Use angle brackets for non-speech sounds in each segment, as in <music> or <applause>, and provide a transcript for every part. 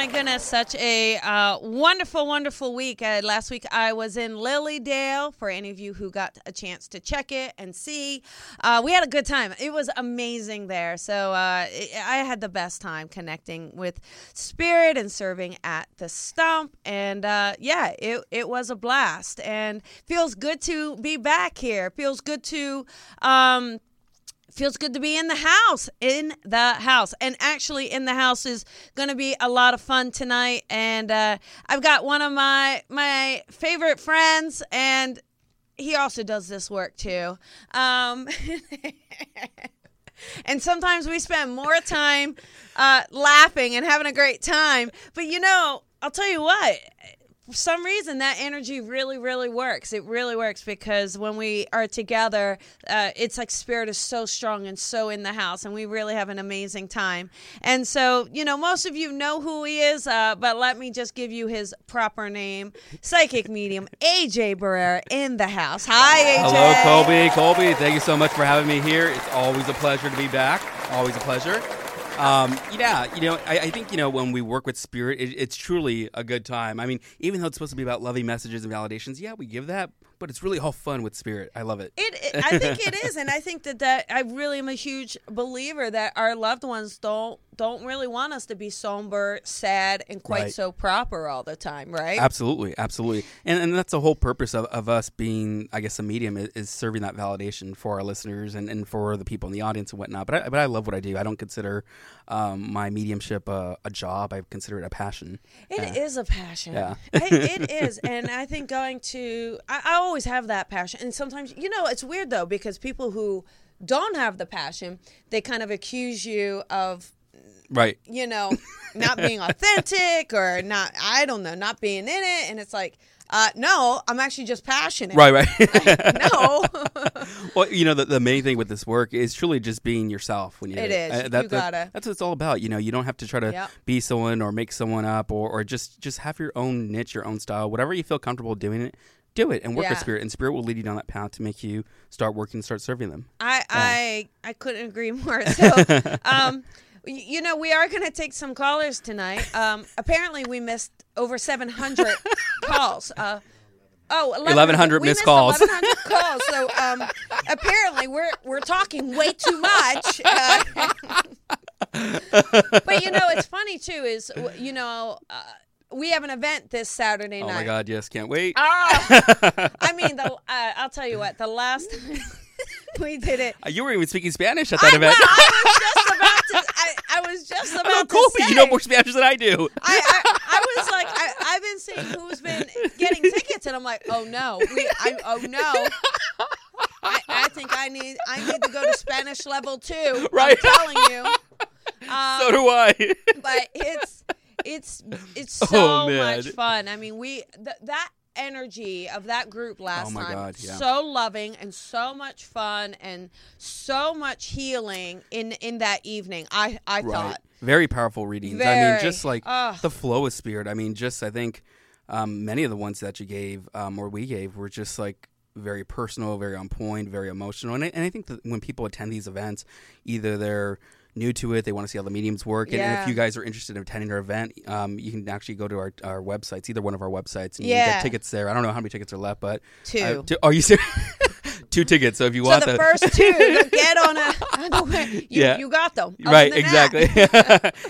My goodness, such a uh, wonderful, wonderful week. Uh, last week I was in Lily Dale. For any of you who got a chance to check it and see, uh, we had a good time. It was amazing there. So uh, it, I had the best time connecting with Spirit and serving at the Stump. And uh, yeah, it it was a blast and feels good to be back here. Feels good to. Um, feels good to be in the house in the house. And actually in the house is going to be a lot of fun tonight. And uh, i've got one of my my favorite friends and he also does this work too. Um, <laughs> and sometimes we spend more time uh, laughing and having a great time. But you know i'll tell you what some reason that energy really really works it really works because when we are together uh, it's like spirit is so strong and so in the house and we really have an amazing time and so you know most of you know who he is uh, but let me just give you his proper name psychic medium aj barrera in the house hi aj Hello, Colby. Colby, thank you so much for having me here. It's always a pleasure to be back. Always a pleasure. Um, yeah, you know, I, I think you know when we work with spirit, it, it's truly a good time. I mean, even though it's supposed to be about loving messages and validations, yeah, we give that, but it's really all fun with spirit. I love it. It, it, <laughs> I think it is, and I think that that I really am a huge believer that our loved ones don't don't really want us to be somber, sad, and quite Right. so proper all the time, right? Absolutely, absolutely, and and that's the whole purpose of, of us being, I guess, a medium is, is serving that validation for our listeners and, and for the people in the audience and whatnot. But I, but I love what I do. I don't consider um, my mediumship a, a job. I consider it a passion. It is a passion. Yeah. <laughs> it, it is, and I think going to I, I always have that passion, and sometimes you know it's weird though because people who don't have the passion, they kind of accuse you of Right. you know, not being <laughs> authentic or not, I don't know, not being in it. And it's like, uh, no, I'm actually just passionate. Right. Right. <laughs> No. <laughs> Well, you know, the, the main thing with this work is truly just being yourself. When you It do is. Uh, You that- gotta. That's what it's all about. You know, you don't have to try to Yep. be someone or make someone up, or, or just just have your own niche, your own style, whatever you feel comfortable doing it. Do it and work with spirit, and spirit will lead you down that path to make you start working, start serving them. I, I, I couldn't agree more. <laughs> So, um, you know, we are going to take some callers tonight. Um, apparently, we missed over 700 <laughs> calls. Uh, oh, 1100 we missed missed calls. 1100 calls. So, um, apparently, we're we're talking way too much. Uh, <laughs> but you know, it's funny too. Is you know. Uh, we have an event this Saturday night. Oh my God! Yes, can't wait. Ah! <laughs> I mean, the, uh, I'll tell you what. The last time we did it, Uh, you were even speaking Spanish at I, that well, event. I was just to. I, I was just about oh, to Colby, say. you know more Spanish than I do. I, I, I was like, I, I've been seeing who's been getting tickets, and I'm like, oh no, we, I, oh no. I, I think I need I need to go to Spanish level two. Right. I'm telling you. Um, <laughs> so do I. but it's it's it's Oh, so man. much fun. I mean, we th- that energy of that group last Oh, my time God, yeah. so loving and so much fun and so much healing in in that evening. I I Right. thought Very powerful readings. I mean, just like Ugh. the flow of spirit. I mean, just I think um, many of the ones that you gave um, or we gave were just like very personal, very on point, very emotional. And I, and I think that when people attend these events, either they're new to it, they want to see how the mediums work. And, and if you guys are interested in attending our event, um, you can actually go to our, our websites, either one of our websites, and you can Yeah. get tickets there. I don't know how many tickets are left, but Two. Two- are you serious? <laughs> two tickets. So if you So want the first two <laughs> get on a, <laughs> the you, Yeah. you got them. Other right, exactly.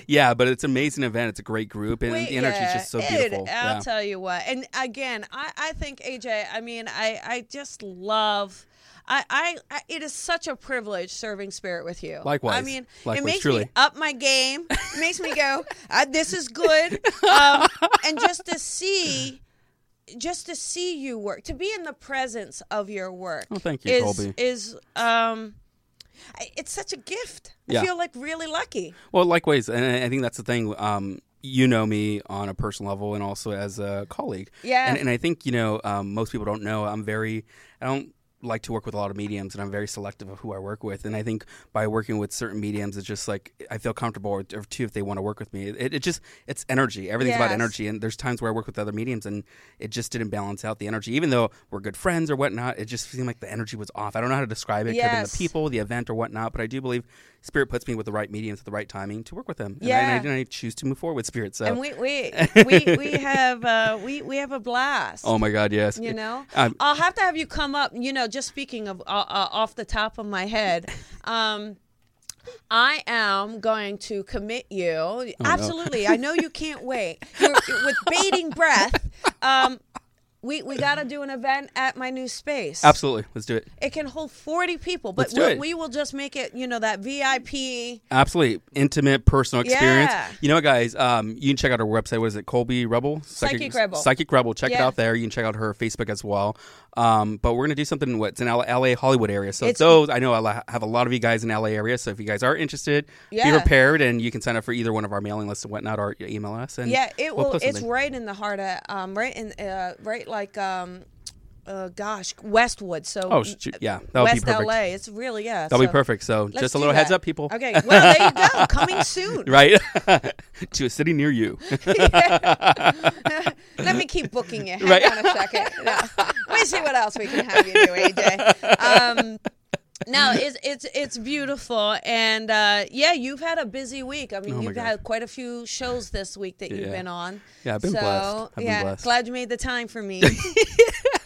yeah, but it's an amazing event. It's a great group, and We- the energy is just so beautiful. It, I'll yeah. tell you what. And again, I, I think AJ. I mean, I I just love. I, I, I it is such a privilege serving spirit with you. Likewise. I mean, it makes truly. me up my game. It makes me go, <laughs> uh, this is good. Um, and just to see, just to see you work, to be in the presence of your work. Oh, thank you, is, Colby. Is um, it's such a gift. I Yeah. feel like really lucky. Well, likewise, and I I think that's the thing. Um, you know me on a personal level, and also as a colleague. Yeah. And, and I think you know um, most people don't know. I'm very. I don't like to work with a lot of mediums, and I'm very selective of who I work with. And I think by working with certain mediums, it's just like I feel comfortable, or or two, if they want to work with me. It, it just it's energy. Everything's about energy. And there's times where I work with other mediums, and it just didn't balance out the energy. Even though we're good friends or whatnot, it just seemed like the energy was off. I don't know how to describe it. It could have been Yes. the people, the event, or whatnot. But I do believe Spirit puts me with the right mediums at the right timing to work with them. And I- Yeah. and I, and I choose to move forward with Spirit. So. And we we <laughs> we, we have uh, we we have a blast. Oh my God! Yes. You know, Um, I'll have to have you come up. You know, just speaking of uh, uh, off the top of my head, um, I am going to commit you. Oh, Absolutely, I know you can't wait. You're, with bating breath, um, we we got to do an event at my new space. absolutely. Let's do it. It can hold forty people, but we'll, we will just make it. You know that VIP. Absolutely intimate, personal experience. Yeah. You know what, guys? Um, you can check out our website. What is it? Colby Rebel. Psychic Rebel. Psychic Rebel. Check it out there. You can check out her Facebook as well. Um, but we're gonna do something. What? It's in L- LA Hollywood area. So It's- those I know I have a lot of you guys in LA area. So if you guys are interested, Yeah. be prepared, and you can sign up for either one of our mailing lists and whatnot, or email us. And Yeah, it we'll will. post It's something. right in the heart of, um, right in, uh, right like, um, uh, gosh, Westwood. So, Oh, shoot, yeah, that would be West perfect. LA. It's really yeah. That'll so be perfect. So just a little heads up, people. Okay, well there you go, <laughs> coming soon. Right <laughs> to a city near you. <laughs> Let me keep booking you. Hang Right. on a second. Yeah. Let me see what else we can have you do, AJ. Um, no, it's it's it's beautiful, and uh, yeah, you've had a busy week. I mean, Oh you've God. had quite a few shows this week that you've been on. Yeah, I've been so, blessed. I've been yeah, blessed. glad you made the time for me.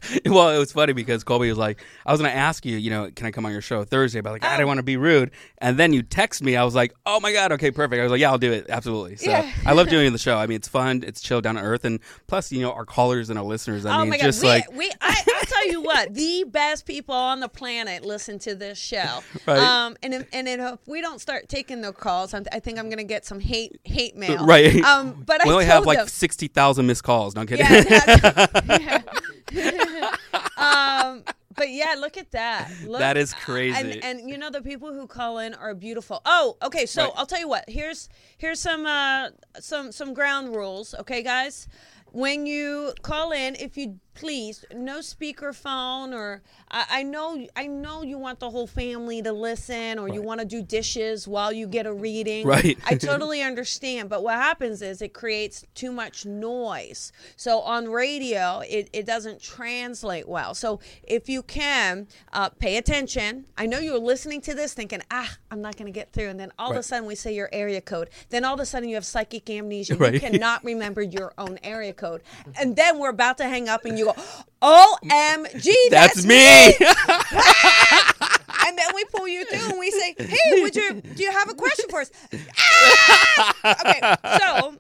<laughs> well, it was funny because Colby was like, I was going to ask you, you know, can I come on your show Thursday? But like, I Oh. didn't want to be rude. And then you text me. I was like, oh my God, okay, perfect. I was like, yeah, I'll do it. Absolutely. So Yeah. I love <laughs> doing the show. I mean, it's fun. It's chill, down to earth. And plus, you know, our callers and our listeners, I oh mean, my god, just we, like, we I, I'll tell you what, the best people on the planet listen to this show. <laughs> Right. Um, and if, and if we don't start taking the calls, I'm, I think I'm gonna get some hate hate mail. right. Um, but I we only told have like them, 60,000 missed calls. No I'm kidding. yeah, that's- um, but yeah, look at that. Look, That is crazy. And, and you know the people who call in are beautiful. Oh, okay. So Right. I'll tell you what. Here's here's some uh, some some ground rules. Okay, guys. When you call in, if you please, no speakerphone or I, I know I know you want the whole family to listen or you want to do dishes while you get a reading. Right. I <laughs> totally understand. But what happens is it creates too much noise. So on radio, it, it doesn't translate well. So if you can uh, pay attention, I know you're listening to this thinking, ah, I'm not going to get through. And then all of a sudden we say your area code. Then all of a sudden you have psychic amnesia. Right. You cannot remember your own area code. And then we're about to hang up and <laughs> you go, OMG, that's, That's me. <laughs> and then we pull you through and we say, "Hey, would you do you have a question for us?" Ah! Okay, so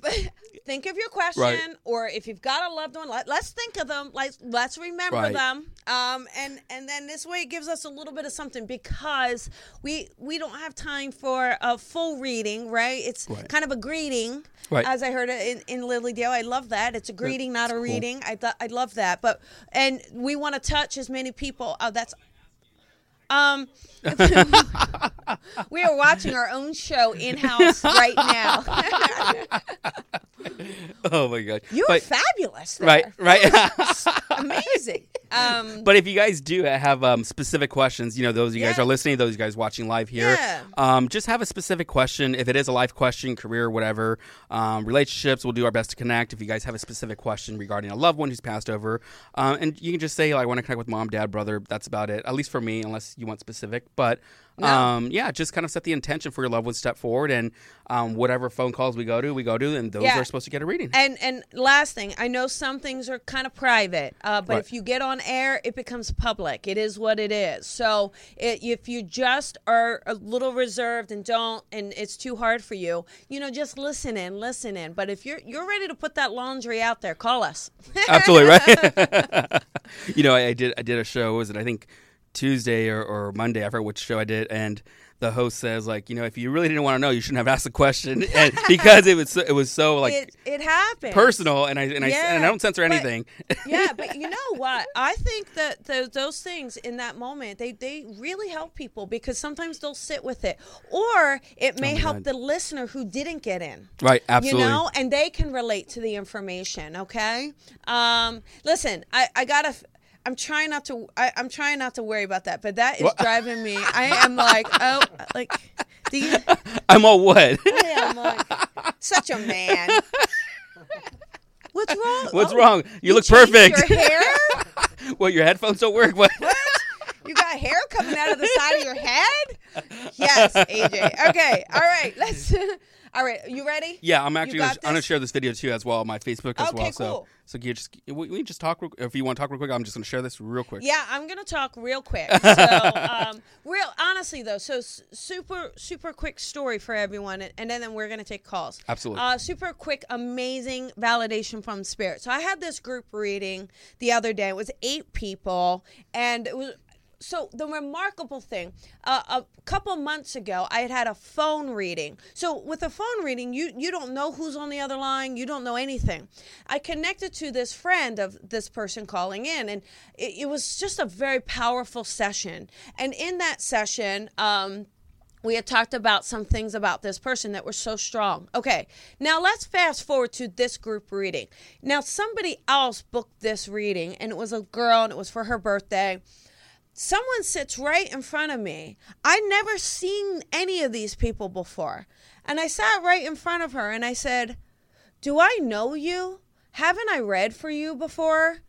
but think of your question, Right. or if you've got a loved one, let, let's think of them. Like let's remember Right. them, um, and and then this way it gives us a little bit of something because we we don't have time for a full reading, right? It's Right. kind of a greeting. Right. As I heard it in, in Lily Dale, I love that. It's a greeting, not a cool. reading. I thought I love that. But and we want to touch as many people. Oh, that's um, <laughs> we are watching our own show in house right now. <laughs> oh my God. you are But- fabulous. There. right, right. Amazing. Um, But if you guys do have um, specific questions, you know, those of you guys are listening, those of you guys watching live here, Yeah. um, just have a specific question. If it is a life question, career, whatever, um, relationships, we'll do our best to connect. If you guys have a specific question regarding a loved one who's passed over, um, and you can just say, like, I want to connect with mom, dad, brother. That's about it, at least for me, unless you want specific. But No. Um, yeah, just kind of set the intention for your loved ones. Step forward, and um, whatever phone calls we go to, we go to, and those Yeah. are supposed to get a reading. And and last thing, I know some things are kind of private, uh, but Right. if you get on air, it becomes public. It is what it is. So it, if you just are a little reserved and don't, and it's too hard for you, you know, just listen in, listen in. But if you're you're ready to put that laundry out there, call us. Absolutely right. <laughs> <laughs> you know, I, I did I did a show. Was it I think Tuesday or, or Monday? I forgot which show I did, and the host says like, you know, if you really didn't want to know, you shouldn't have asked the question, <laughs> and because it was so, it was so like it it happens. personal, and I and I Yeah, and I don't censor but- anything. <laughs> yeah, but you know <laughs> what? I think that those, those things in that moment they they really help people because sometimes they'll sit with it, or it may Oh help God. the listener who didn't get in. right, absolutely. You know, and they can relate to the information. Okay. Um, listen, I I gotta. f- I'm trying not to. I, I'm trying not to worry about that, but that is What? driving me. I am like, <laughs> oh, like, do you? <laughs> I'm all what? I am like such a man. What's wrong? What's Oh, wrong? You, look perfect. Your hair? <laughs> what? Your headphones don't work? What? You got hair coming out of the side of your head? Yes, AJ. Okay. All right. Let's. All right. You ready? Yeah, I'm actually gonna, I'm gonna share this video too as well on my Facebook as Okay, well. Cool. so can you just we, we just talk real, if you want to talk real quick. I'm just gonna share this real quick. Yeah, I'm gonna talk real quick. <laughs> So, um, real honestly though, so s- super super quick story for everyone, and, and then, then we're gonna take calls. Absolutely. Uh, super quick, amazing validation from spirit. So I had this group reading the other day. It was eight people, and it was. So the remarkable thing, uh, a couple months ago, I had had a phone reading. So with a phone reading, you you don't know who's on the other line, you don't know anything. I connected to this friend of this person calling in, and it, it was just a very powerful session. And in that session, um, we had talked about some things about this person that were so strong. Okay, now let's fast forward to this group reading. Now, somebody else booked this reading, and it was a girl, and it was for her birthday. Someone sits right in front of me. I'd never seen any of these people before. And I sat right in front of her and I said, Do I know you? Haven't I read for you before?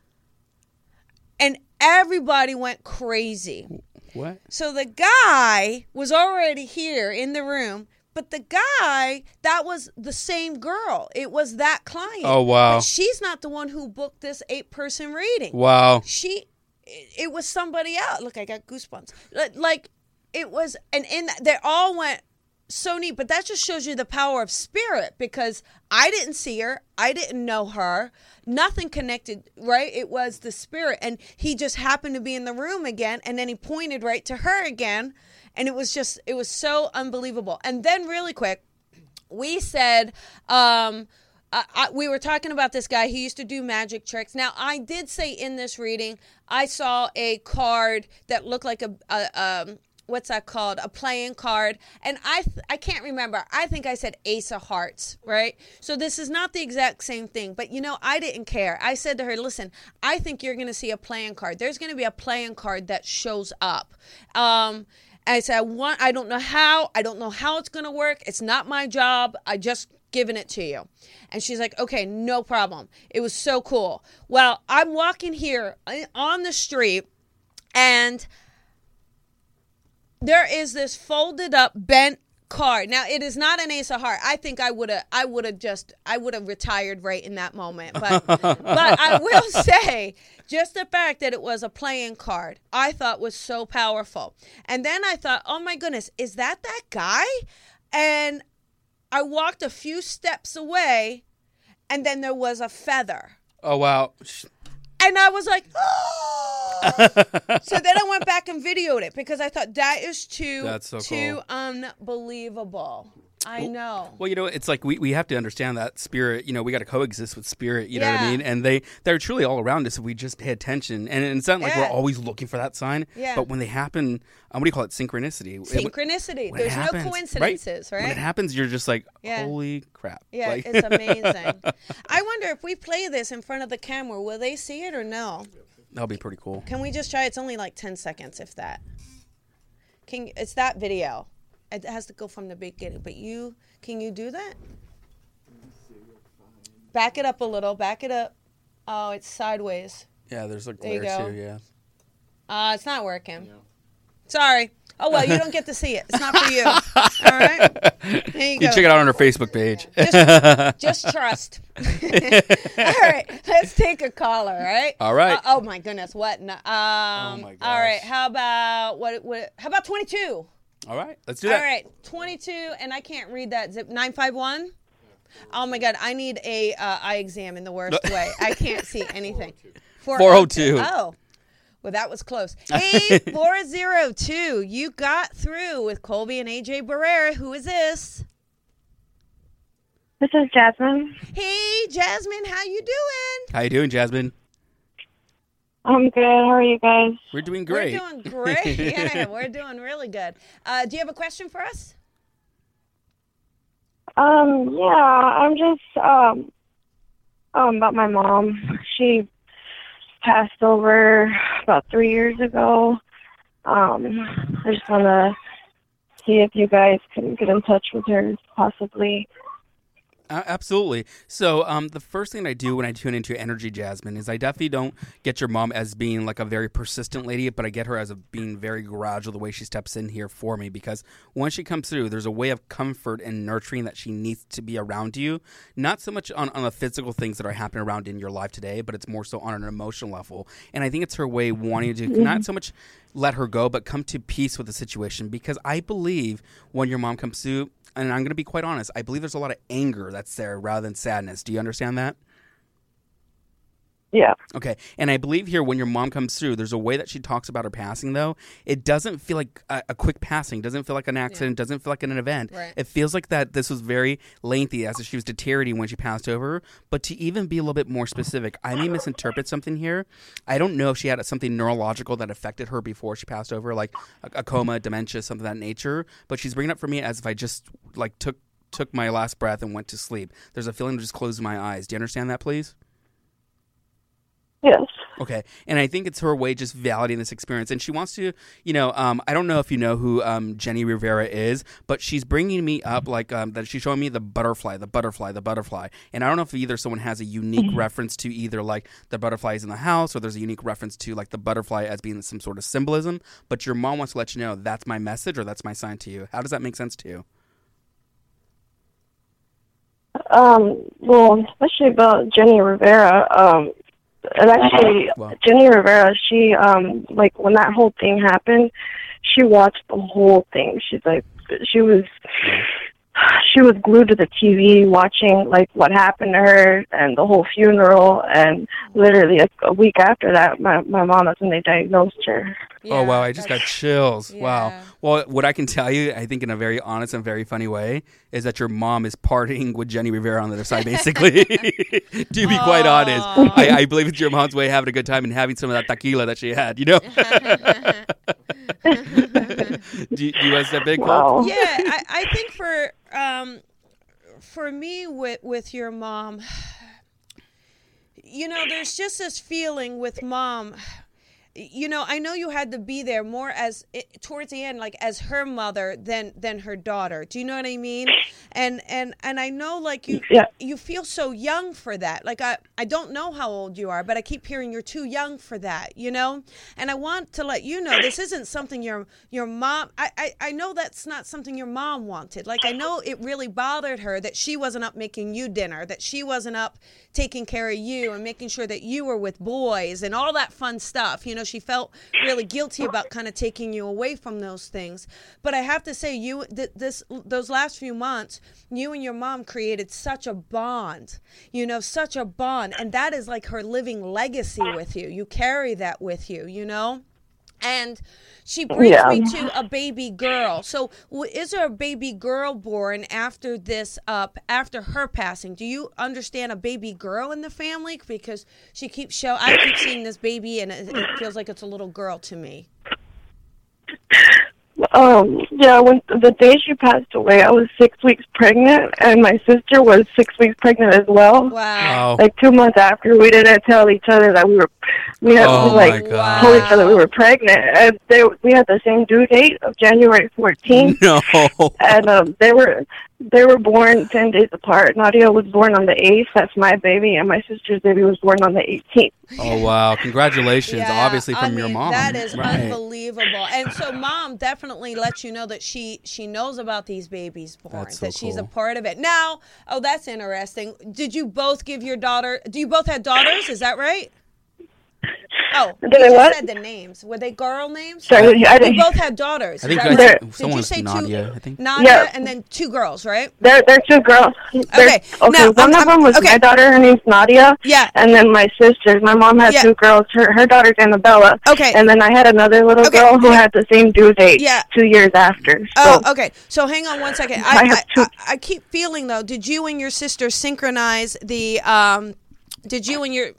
And everybody went crazy. What? So the guy was already here in the room, but the guy that was the same girl. It was that client. Oh, wow. But she's not the one who booked this eight-person reading. Wow. She, it, was somebody else. Look, I got goosebumps. Like- Like it was, and in they all went so neat. But that just shows you the power of spirit because I didn't see her, I didn't know her, nothing connected. Right? It was the spirit, and he just happened to be in the room again, and then he pointed right to her again, and it was just, it was so unbelievable. And then really quick we said um I, I, we were talking about this guy. He used to do magic tricks. Now, I did say in this reading, I saw a card that looked like a, a um, what's that called? A playing card, and I th- I can't remember. I think I said Ace of Hearts, right? So this is not the exact same thing, but you know, I didn't care. I said to her, "Listen, I think you're going to see a playing card. There's going to be a playing card that shows up." Um, I said, I want, I don't know how, I don't know how it's going to work. It's not my job. I just given it to you. And she's like, okay, no problem. It was so cool. Well, I'm walking here uh, on the street and there is this folded up bent card. Now it is not an ace of heart. I think I would have I would have just I would have retired right in that moment. But <laughs> but I will say just the fact that it was a playing card I thought was so powerful. And then I thought, "Oh my goodness, is that that guy?" And I walked a few steps away and then there was a feather. Oh wow. And I was like, oh. so then I went back and videoed it because I thought that is too That's so too unbelievable. I know. Well, you know, it's like we, we have to understand that spirit. You know, we got to coexist with spirit. You know what I mean? And they they're truly all around us if we just pay attention. And it's not like Yeah. we're always looking for that sign. Yeah. But when they happen, um, what do you call it? Synchronicity. Synchronicity. it There's happens, no coincidences, right? When it happens, you're just like, Yeah. holy crap! Yeah, Like- it's amazing. <laughs> I wonder if we play this in front of the camera, will they see it or no? That'll be pretty cool. Can we just try? It's only like 10 seconds, if that. Can It's that video. It has to go from the beginning. But you, can you do that? Back it up a little. Back it up. Oh, it's sideways. Yeah, there's a There you glare go. too. Yeah. Uh, it's not working. Sorry. Oh well, you don't get to see it. It's not for you. <laughs> All right. There you You go. check it out on her Facebook page. Just, just trust. <laughs> <laughs> all right, let's take a caller. All right. All right. Uh, oh my goodness, what? No, um, my gosh. All right. How about what? What? How about twenty-two? All right, let's do All that. right, twenty-two, and I can't read that zip. Nine five one. Oh my God, I need a uh, eye exam in the worst <laughs> way. I can't see anything. 402. Oh. Well, that was close. <laughs> Hey, 402. You got through with Colby and AJ Barrera. Who is this? This is Jasmine. Hey, Jasmine, how you doing? How you doing, Jasmine? I'm good. How are you guys? We're doing great. We're doing great. <laughs> yeah, we're doing really good. Uh, do you have a question for us? Um, yeah, I'm just um um about my mom. She passed over about three years ago. Um, I just want to see if you guys can get in touch with her, possibly. Uh, absolutely. So, um, the first thing I do when I tune into Energy Jasmine is I definitely don't get your mom as being like a very persistent lady, but I get her as a being very gradual the way she steps in here for me because once she comes through, there's a way of comfort and nurturing that she needs to be around you. Not so much on, on the physical things that are happening around in your life today, but it's more so on an emotional level. And I think it's her way wanting to not so much let her go, but come to peace with the situation because I believe when your mom comes through, and I'm going to be quite honest, I believe there's a lot of anger that's there rather than sadness. Do you understand that? Yeah. Okay. And I believe here when your mom comes through, there's a way that she talks about her passing, though. It doesn't feel like a, a quick passing, doesn't feel like an accident, doesn't feel like an event. Right. It feels like that this was very lengthy as if she was deteriorating when she passed over. But to even be a little bit more specific, I may misinterpret something here. I don't know if she had something neurological that affected her before she passed over, like a, a coma, dementia, something of that nature. But she's bringing up for me as if I just like took took my last breath and went to sleep. There's a feeling of just closing my eyes. Do you understand that, please? Okay, and I think it's her way just validating this experience, and she wants to, you know, um, I don't know if you know who um, Jenni Rivera is, but she's bringing me up like um, that. She's showing me the butterfly, the butterfly, the butterfly, and I don't know if either someone has a unique reference to either like the butterflies in the house, or there's a unique reference to like the butterfly as being some sort of symbolism. But your mom wants to let you know that's my message or that's my sign to you. How does that make sense to you? Um, well, especially about Jenni Rivera. Um, and actually, Wow. Jenni Rivera, she um, like when that whole thing happened, she watched the whole thing. She's like, she was, <sighs> she was glued to the TV watching like what happened to her and the whole funeral. And literally a, a week after that, my my mom that's when they diagnosed her. Oh wow, I just got that's- chills. Wow. Well, what I can tell you, I think in a very honest and very funny way, is that your mom is partying with Jenni Rivera on the other side, basically. <laughs> to be quite honest, I, I believe it's your mom's way of having a good time and having some of that tequila that she had. You know. <laughs> do, you- do you guys that big? Wow. yeah, I, I think for um, for me with with your mom, <sighs> you know, there's just this feeling with mom. You know, I know you had to be there more as it, towards the end, like as her mother than than her daughter. Do you know what I mean? And and and I know, like you, Yeah. you feel so young for that. Like I, I don't know how old you are, but I keep hearing you're too young for that. You know, and I want to let you know this isn't something your your mom. I, I I know that's not something your mom wanted. Like I know it really bothered her that she wasn't up making you dinner, that she wasn't up taking care of you and making sure that you were with boys and all that fun stuff. You know, she felt really guilty about kind of taking you away from those things. But I have to say, you th- this those last few months, you and your mom created such a bond. You know, such a bond, and that is like her living legacy with you. You carry that with you. You know. And she brings Yeah. me to a baby girl. So, is there a baby girl born after this? Up after her passing? Do you understand a baby girl in the family? Because she keeps show. I keep seeing this baby, and it, it feels like it's a little girl to me. Um, yeah, when the day she passed away, I was six weeks pregnant, and my sister was six weeks pregnant as well. Wow. Like two months after, we didn't tell each other that we were, we had Oh, to like told each other we were pregnant, and they we had the same due date of January 14th, <laughs> no. and um, they were They were born 10 days apart. Nadia was born on the 8th. That's my baby. And my sister's baby was born on the 18th. Oh wow! Congratulations, Yeah, obviously I from your mom. That is Right. unbelievable. And so mom definitely lets you know that she she knows about these babies born, That's so that she's a part of it. Now, oh, that's interesting. Did you both give your daughter? Do you both have daughters? Is that right? Oh, <laughs> Did you I just what? said the names. Were they girl names? Sorry, I You didn't. both had daughters. I think is you guys- right? Did you say Nadia, two? I think. Nadia, Yeah. and then two girls, right? They're, they're two girls. They're- Okay, Okay, now, one I'm- of them was okay. my daughter. Her name's Nadia. Yeah. And then my sister's. My mom had Yeah. two girls. Her, her daughter's Annabella. Okay. And then I had another little Okay, girl who had the same due date Yeah. two years after. So, Oh, okay. So hang on one second. I, I I, have two- I, I keep feeling though. Did you and your sister synchronize the? Um, did you and your?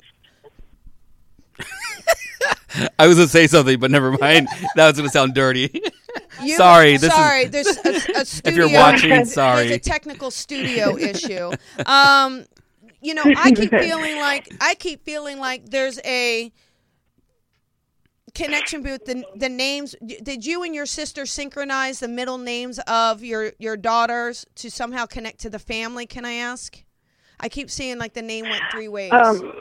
<laughs> I was gonna say something, but never mind. that was gonna sound dirty. <laughs> You, Sorry, this is- sorry. There's a, a <laughs> studio. you're watching, sorry. There's a technical studio issue. Um, you know, I keep feeling like I keep feeling like there's a connection with the the names. Did you and your sister synchronize the middle names of your your daughters to somehow connect to the family? Can I ask? I keep seeing like the name went three ways. um,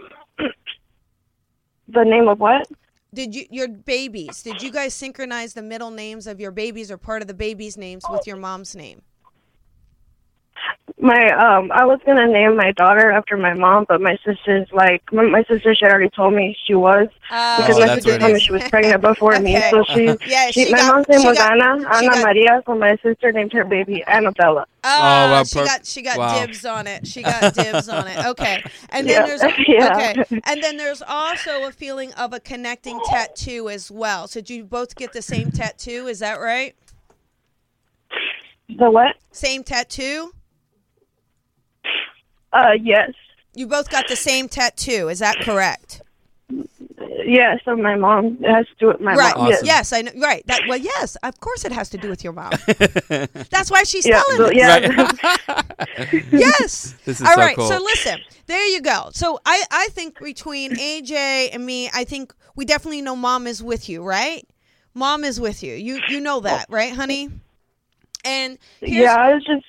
the name of what? Did you your babies? Did you guys synchronize the middle names of your babies or part of the babies' names with your mom's name? My um, I was gonna name my daughter after my mom, but my sister's like my, my sister. She had already told me she was Oh, because Oh, my sister told me she was pregnant before me. So she, <laughs> Yeah, she, she my got- mom's name was got- Anna, Anna got- Maria. So my sister named her baby Annabella. Oh, wow, she per- got she got wow. dibs on it. She got dibs on it. Okay, <laughs> and then Yeah. there's <laughs> Yeah. okay, and then there's also a feeling of a connecting tattoo as well. So did you both get the same tattoo? Is that right? The what? Same tattoo? Uh, yes, You both got the same tattoo. Is that correct? yes. So my mom it has to do with my right. mom. Awesome. Yes, I know. Right. That. Well, yes. Of course, it has to do with your mom. <laughs> That's why she's Yeah, telling so- us. yeah. <laughs> Yes. <laughs> This is All so right. cool. So listen, there you go. So I I think between AJ and me, I think we definitely know mom is with you, right? Mom is with you. You you know that, right, honey? And yeah, I was just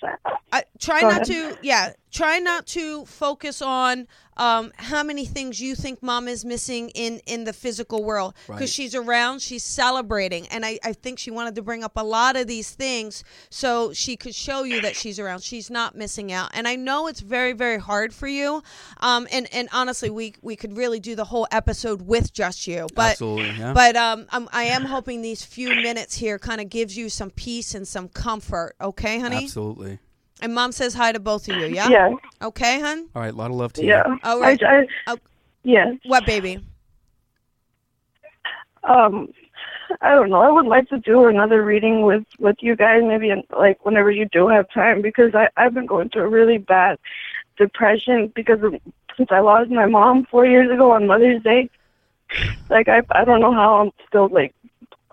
I, try not ahead. to yeah try not to focus on um, how many things you think mom is missing in in the physical world because Right. she's around she's celebrating and I, I think she wanted to bring up a lot of these things so she could show you that she's around she's not missing out and i know it's very very hard for you um, and and honestly we we could really do the whole episode with just you but Absolutely, yeah. but um, I'm, I am hoping these few minutes here kind of gives you some peace and some comfort okay honey Absolutely. And mom says hi to both of you, yeah? yeah, Okay, hun? All right, a lot of love to you. yeah. All right. I, I, Oh. yeah. What, baby? Um, I don't know. I would like to do another reading with with you guys, maybe in, like whenever you do have time, because I I've been going through a really bad depression because of, since I lost my mom four years ago on Mother's Day. Like I I don't know how I'm still like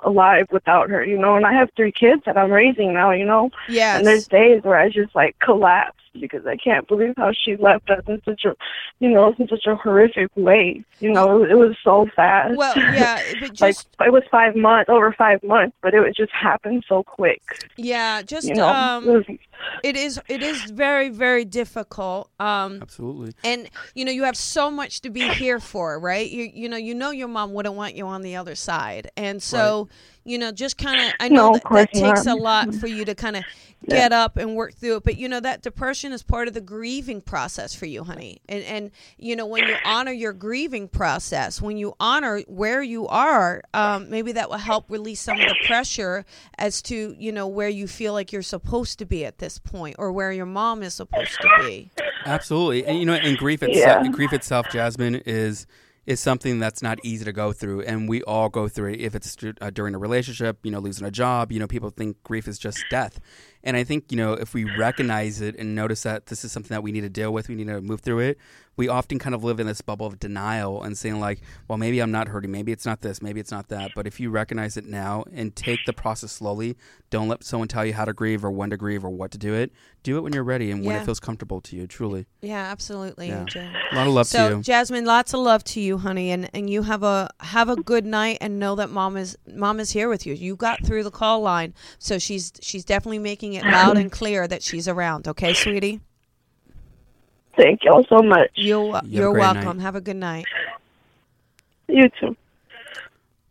alive without her, you know. And I have three kids that I'm raising now, you know. Yeah. And there's days where I just like collapse because I can't believe how she left us in such a, you know, in such a horrific way. You know, it, it was so fast. well, <laughs> yeah, but like just, it was five months, over five months, but it was just happened so quick. yeah, just, You know, um, it was, it is, it is very, very difficult. Um, Absolutely. and you know you have so much to be here for right you you know you know your mom wouldn't want you on the other side and so you know just kind of i know No, of that, course that takes a lot for you to <laughs> kind of get up and work through it but you know that depression is part of the grieving process for you honey. And and you know when you honor your grieving process when you honor where you are um, maybe that will help release some of the pressure as to you know where you feel like you're supposed to be at this point or where your mom is supposed to be. Absolutely, and you know, and grief itself, Yeah. grief itself, Jasmine is is something that's not easy to go through, and we all go through it. If it's uh, during a relationship, you know, losing a job, you know, people think grief is just death, and I think you know, if we recognize it and notice that this is something that we need to deal with, we need to move through it. We often kind of live in this bubble of denial and saying like, well, maybe I'm not hurting, maybe it's not this, maybe it's not that. But if you recognize it now and take the process slowly, don't let someone tell you how to grieve or when to grieve or what to do it. Do it when you're ready and when it feels comfortable to you. Truly. yeah absolutely Yeah. A lot of love so to you. jasmine lots of love to you honey and and you have a have a good night and know that mom is mom is here with you you got through the call line so she's she's definitely making it loud and clear that she's around. Okay, sweetie. Thank y'all so much. You're you you're great welcome. night. Have a good night. You too.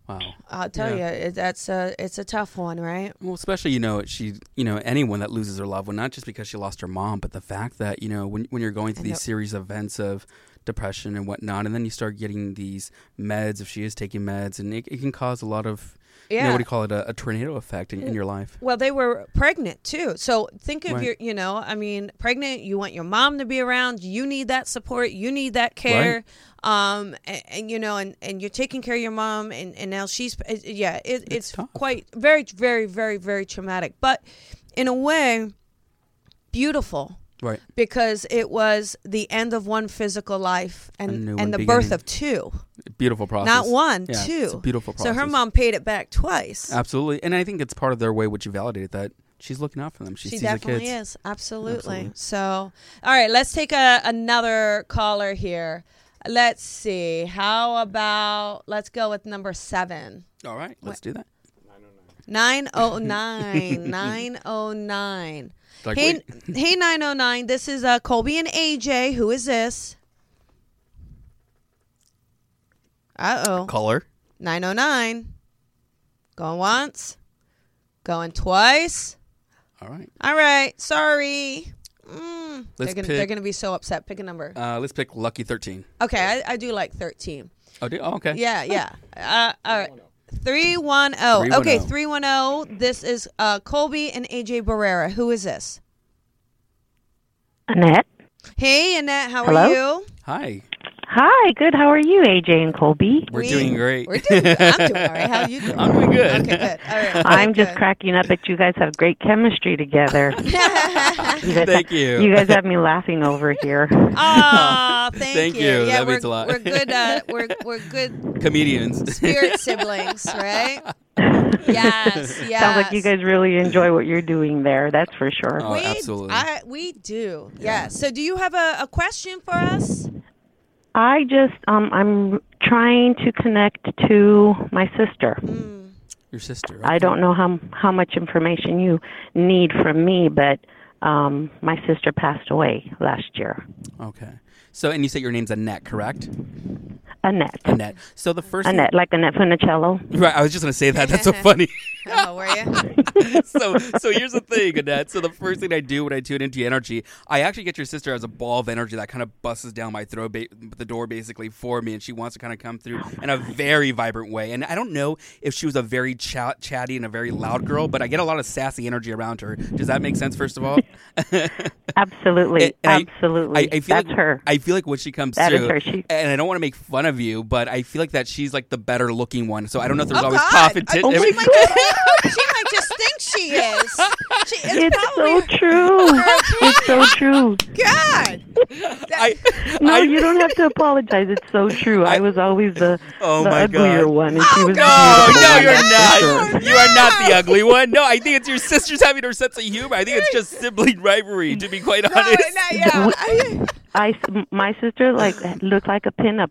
Wow. I'll tell Yeah. you, it, that's a it's a tough one, right? Well, especially you know she you know anyone that loses their loved one, not just because she lost her mom, but the fact that you know when when you're going through these series of events of depression and whatnot, and then you start getting these meds if she is taking meds, and it, it can cause a lot of you know Yeah. what do you call it a, a tornado effect in, in your life. Well, they were pregnant too. So think of Right. your, you know, I mean, pregnant, you want your mom to be around. You need that support. You need that care. Um, and, and, you know, and, and you're taking care of your mom and, and now she's, uh, yeah, it, it's, tough. quite very, very, very, very traumatic, but in a way, beautiful Right. because it was the end of one physical life A new and, and the birth of two, Beautiful process. not one, Yeah, two. It's a beautiful So her mom paid it back twice. Absolutely, and I think it's part of their way, which you validated that she's looking out for them. She, She sees definitely the kids. is. Absolutely. Absolutely. So, all right, let's take a, another caller here. Let's see. How about let's go with number seven. All right, let's do that. 909 909 <laughs> Like, hey wait. hey 909 this is uh colby and aj who is this uh-oh Color. 909 going once going twice All right. All right, sorry. Mm, they're Let's gonna they're gonna be so upset. Pick a number. Uh, let's pick lucky thirteen. Okay, I, I do like thirteen. Oh, do, oh okay. Yeah, yeah. Uh, all right. Three one zero. Okay, 310. three one zero. This is uh, Colby and AJ Barrera. Who is this? Annette. Hey, Annette. How Hello? are you? Hi. Hi, good. How are you, AJ and Colby? We're We- doing great. We're doing. I'm doing all right. How are you <laughs> doing? I'm doing good. Okay, good. All right. I'm just cracking up that you guys have great chemistry together. <laughs> You guys Thank you. You guys have me laughing over here. <laughs> Oh, thank, Thank you. you. Yeah, That we're, means a lot. We're good. Uh, we're we're good Comedians. spirit siblings, right? Yes. Yes. Sounds like you guys really enjoy what you're doing there. That's for sure. Oh, we, absolutely. I, we do. Yeah. So, do you have a, a question for us? I just um I'm trying to connect to my sister. Your sister. I don't know how how much information you need from me, but um my sister passed away last year. Okay. So, and you say your name's Annette, correct? Annette. Annette. So the first. thing- Annette, like Annette Funicello. Right. I was just gonna say that. That's so <laughs> funny. Oh, were you? <laughs> so so here's the thing, Annette. So the first thing I do when I tune into energy, I actually get your sister as a ball of energy that kind of busts down my throat, ba- the door basically for me, and she wants to kind of come through in a very vibrant way. And I don't know if she was a very chat, chatty and a very loud girl, but I get a lot of sassy energy around her. Does that make sense? First of all, <laughs> Absolutely. And- and I- Absolutely. I, I feel That's like, her. I feel like when she comes That is through, her. She- and I don't want to make fun of you, but I feel like that she's like the better looking one. So I don't know if there's Oh, always God. competition. Oh, my she, might just she might just think she is. She, it's, It's probably so true. it's so true. God. I, No, I, you don't have to apologize. It's so true. I, was always the, Oh the my uglier God. one, and she oh, was No, the beautiful no, you're that's for not. sure. You are not the ugly one. No, I think it's your sister's having her sense of humor. I think it's just sibling rivalry, to be quite No, honest. no, yeah. I- my sister like looked like a pinup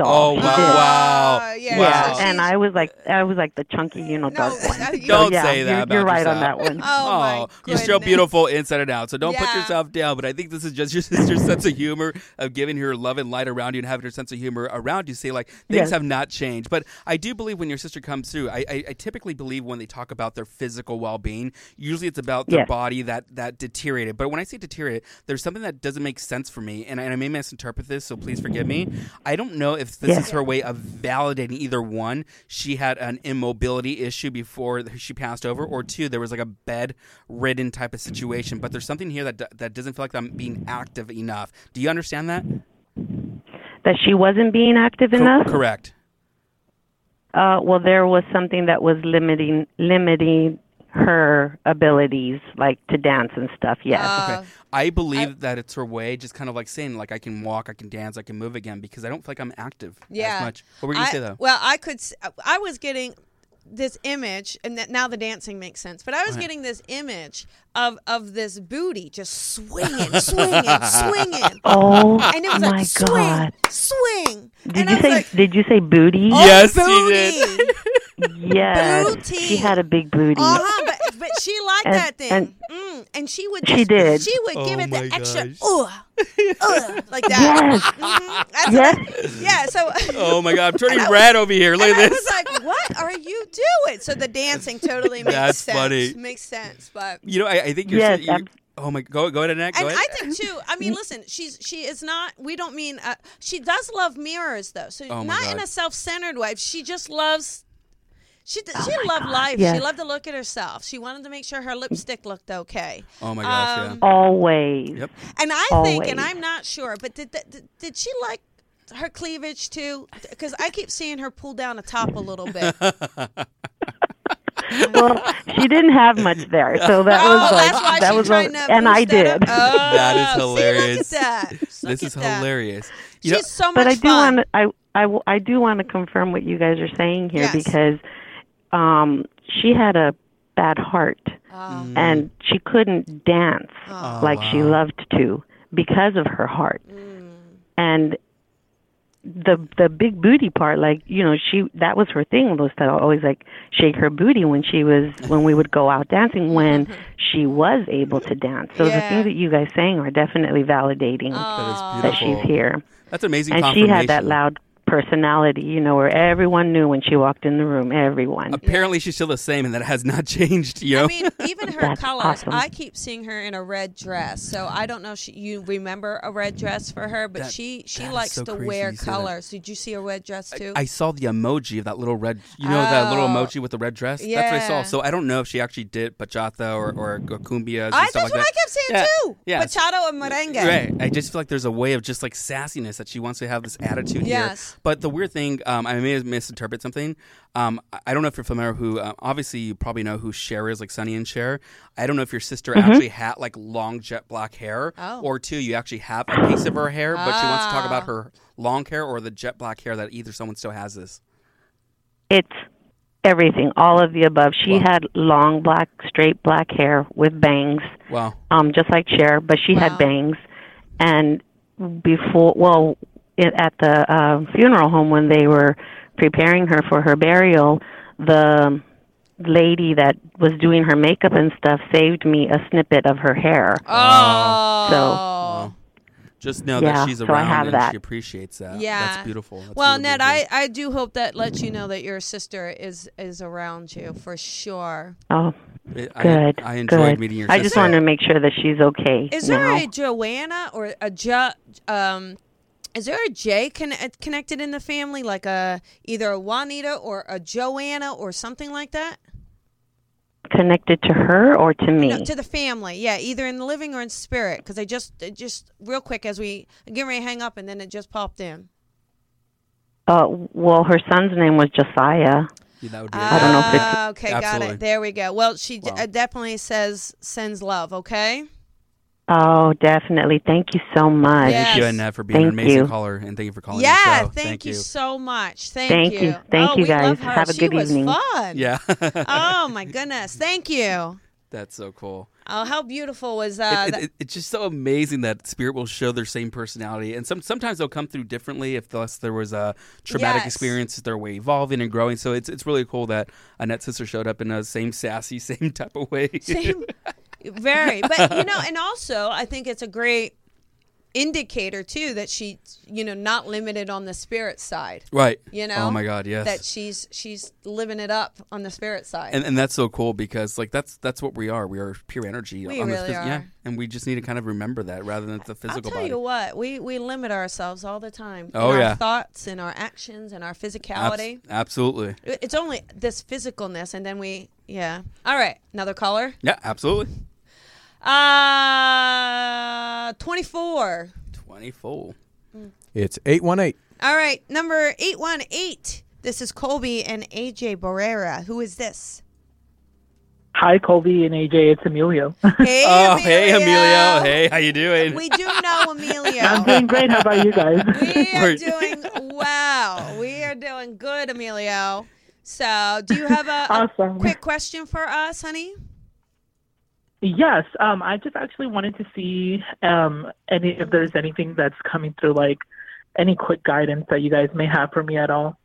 Oh wow! Wow. Uh, yeah, Yeah, so and I was like, I was like the chunky, you know, dark No, one. uh, <laughs> you- So, Don't yeah, say that You're, about you're right on that one. Oh, my you're still beautiful inside and out. So don't put yourself down. But I think this is just your <laughs> sister's sense of humor of giving her love and light around you and having her sense of humor around you. Say like things Yes. have not changed. But I do believe when your sister comes through, I, I, I typically believe when they talk about their physical well being, usually it's about their Yes. body that that deteriorated. But when I say deteriorate, there's something that doesn't make sense for me, and I, and I may misinterpret this, so please forgive me. I don't know if this Yeah. is her way of validating either one, she had an immobility issue before she passed over, or two, there was like a bed-ridden type of situation. But there's something here that that doesn't feel like I'm being active enough. Do you understand that? That she wasn't being active Co- enough. correct. Uh, well, there was something that was limiting limiting her abilities, like to dance and stuff. Yes. Uh, Okay. I believe that it's her way, just kind of like saying, like I can walk, I can dance, I can move again, because I don't feel like I'm active yeah. as much. What were you gonna I- say though? Well, I could. i was getting this image, and that now the dancing makes sense. But I was getting this image of of this booty just swinging, swinging, <laughs> swinging, oh and it was my like swing, God! swing. Did and you I was say like, Did you say booty? oh, Yes, you booty. <laughs> did. Yes. Booty. She had a big booty. Uh huh. But but she liked And- that thing. and- mm. and she would. She did. She would give Oh it the my extra, gosh. ugh, ugh, like that. Yes. Mhm. Yes. what- yeah. So. <laughs> Oh my God, I'm turning And I red over here. Look and at I this. was like, "What are you doing?" So the dancing totally makes That's sense. funny. Makes sense, but You know, I, I think you're. Yes, you're ab- oh my, go go ahead, Annette. Go and ahead. I think too. I mean, listen, she's she is not. We don't mean uh, she does love mirrors though. So Oh my not in a self-centered way. She just loves. She d she loved life. yes. She loved to look at herself. She wanted to make sure her lipstick looked okay. oh my gosh, um, Always. Yep. And I think, and I'm not sure, but did did, did she like her cleavage too? Because I keep seeing her pull down the top a little bit. <laughs> Well, she didn't have much there, so that oh, was like that's why that she's was trying a- to and I did. Oh, <laughs> That is see, hilarious. look at that. <laughs> This Look is at that. hilarious. You know, She's so much but I do fun. want to I, I w- I do want to confirm what you guys are saying here Yes. because um she had a bad heart Oh. and she couldn't dance Oh. like she loved to because of her heart. Mm. And the the big booty part like you know she that was her thing was to always like shake her booty when she was when we would go out dancing when <laughs> she was able to dance so the things that you guys saying are definitely validating Oh. that is that she's here That's amazing. and she had that loud personality, you know, where everyone knew when she walked in the room. Everyone. Apparently, she's still the same, and that has not <laughs> changed. You know. I mean, even her That's colors. awesome. I keep seeing her in a red dress, so I don't know if she, you remember a red dress for her, but That- she she likes so to wear you that. colors. Did you see a red dress too? I saw the emoji of that little red. You know that little Oh. emoji with the red dress. Yeah. That's what I saw. Yeah. So I don't know if she actually did bachata or or cumbias. And I, stuff that's like what that. I kept saying Yeah. too. Yeah. Bachata and merengue. Right. I just feel like there's a way of just like sassiness that she wants to have this attitude Yes. here. But the weird thing, um, I may misinterpret something. Um, I- I don't know if you're familiar who. Uh, obviously, you probably know who Cher is, like Sonny and Cher. I don't know if your sister actually had like long jet black hair, Oh. or two, you actually have a piece of her hair, but she wants to talk about Ah. her long hair or the jet black hair that either someone still has this. It's everything, all of the above. She Wow. had long black, straight black hair with bangs, Wow. um, just like Cher, but she Wow. had bangs. And before, well, it, at the uh, funeral home when they were preparing her for her burial, the lady that was doing her makeup and stuff saved me a snippet of her hair. Oh. so Just know Yeah, that she's so I around have and that. she appreciates that. Yeah. That's beautiful. That's well, really Ned, beautiful. I, I do hope that lets you know that your sister is is around you for sure. Oh, It- I, good. I enjoyed good. meeting your sister. I sister. just wanted to make sure that she's okay. Is there a Joanna or a jo, um is there a J con- uh, connected in the family like a either a Juanita or a Joanna or something like that? connected to her or to me? No, to the family. Yeah, either in the living or in spirit because I just just real quick as we get ready to hang up and then it just popped in. Uh, well, her son's name was Josiah. Yeah, that would be I don't know if it's- Ah, okay, got it. There we go. Well, she Wow. uh, definitely says sends love. Okay. Oh, definitely. Thank you so much. Yeah. Thank you, Annette, for being an amazing you. caller, and thank you for calling yeah. the show. Thank, you, you. so much. Thank, Thank you. you. Thank oh, you, we love guys. her. Have a she good was evening. Fun. Yeah. oh my <laughs> goodness. Thank you. That's so cool. Oh, how beautiful was uh, it- that? it- it's just so amazing that spirit will show their same personality, and some sometimes they'll come through differently if thus there was a traumatic Yes. experience. Their way evolving and growing. So it's it's really cool that Annette's sister showed up in the same sassy, <laughs> same type of way. Same, <laughs> very. But you know, <laughs> and also I think it's a great indicator too that she, you know, not limited on the spirit side. right. You know. Oh my God. Yes. That she's she's living it up on the spirit side. and, and that's so cool because like that's that's what we are. We are pure energy. We on really this Yeah, are. and we just need to kind of remember that rather than the physical I'll tell body. you what, we we limit ourselves all the time. Oh, in yeah. our thoughts and our actions and our Abs- physicality. absolutely. It's only this physicalness, and then we, yeah. All right, another caller. Yeah, absolutely. Uh, twenty-four. Twenty four. It's 818. All right, number eight one eight. This is Colby and AJ Barrera. Who is this? Hi, Colby and AJ. It's Emilio. <laughs> Hey, Oh, hey Emilio. Hey, how you doing? We do know Emilio. I'm doing great. How about you guys? <laughs> We are doing well. We are doing good, Emilio. So, do you have a, a quick question for us, honey? Yes. Um, I just actually wanted to see um, any if there's anything that's coming through, like any quick guidance that you guys may have for me at all.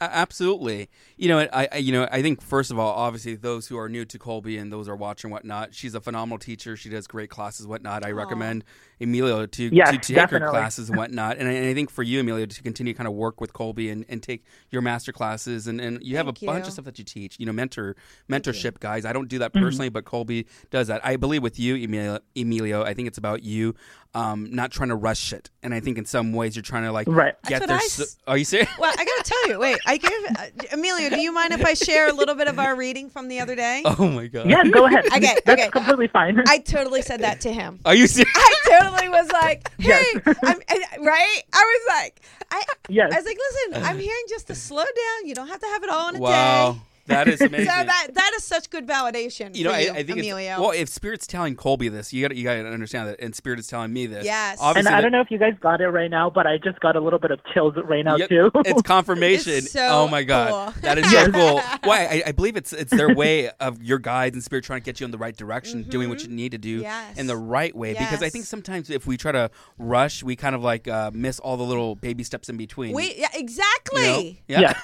A- Absolutely. You know, I, I you know I think first of all, obviously those who are new to Colby and those who are watching whatnot, she's a phenomenal teacher. She does great classes whatnot. I recommend Emilio to, Yes, to take her classes and whatnot. And I, and I think for you, Emilio, to continue to kind of work with Colby and, and take your master classes and, and you have a Thank bunch of stuff that you teach. You know, mentor mentorship guys. I don't do that mm-hmm. personally, but Colby does that. I believe with you, Emilio, Emilio I think it's about you um, not trying to rush shit. And I think in some ways you're trying to like Right. get That's what there. So- s- are you serious? Well, I gotta tell you. Wait, I gave uh, Amelia. Do you mind if I share a little bit of our reading from the other day? <laughs> Oh my god. Yeah, go ahead. Okay, That's okay. completely fine. I totally said that to him. Are you serious? I totally was like, <laughs> "Hey, Yes. I'm, and- right?" I was like, "I, Yes. I was like, listen, I'm <sighs> hearing just to slow down. You don't have to have it all in a Wow. day." That is amazing. <laughs> So amazing. that that is such good validation. you know, for I, you, I think Emilio. well. If Spirit's telling Colby this, you got you got to understand that, and Spirit is telling me this. Yes. and I that- don't know if you guys got it right now, but I just got a little bit of chills right now Yep, too. it's <laughs> confirmation. It's so oh my god, cool. that is <laughs> so cool. Why? I, I believe it's it's their way of your guides and spirit trying to get you in the right direction, doing what you need to do Mm-hmm. Yes. in the right way. Because I think sometimes if we try to rush, we kind of like uh, miss all the little baby steps in between. Wait, yeah, you know? exactly. Yeah. Yeah.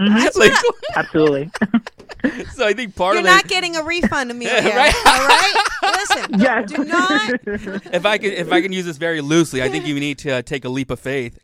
Mm-hmm. <laughs> Like, Absolutely. <laughs> so I think part of You're not getting a refund, Amelia. <laughs> Right. All right. Listen. yes. Do not. if I can if I can use this very loosely, I think you need to uh, take a leap of faith.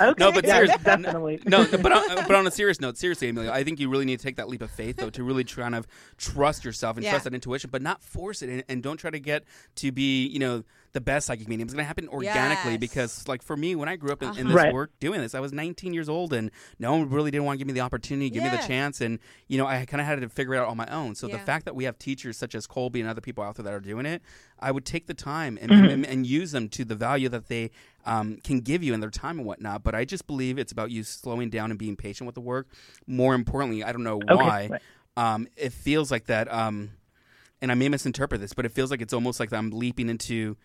Okay. No, but yes, seriously- definitely. no, but on, but on a serious note, seriously, Amelia, I think you really need to take that leap of faith, though, to really kind of trust yourself and Yeah. trust that intuition, but not force it, and, and don't try to get to be, you know, the best psychic medium. It's going to happen organically Yes. because, like, for me, when I grew up in, in Uh-huh. this Right. work doing this, I was 19 years old, and no one really didn't want to give me the opportunity, give me the chance, and you know, I kind of had to figure it out on my own. So the fact that we have teachers such as Colby and other people out there that are doing it, I would take the time and, Mm-hmm. and, and use them to the value that they um, can give you in their time and whatnot. But I just believe it's about you slowing down and being patient with the work. More importantly, I don't know Okay, why. right. Um, it feels like that, um, and I may misinterpret this, but it feels like it's almost like I'm leaping into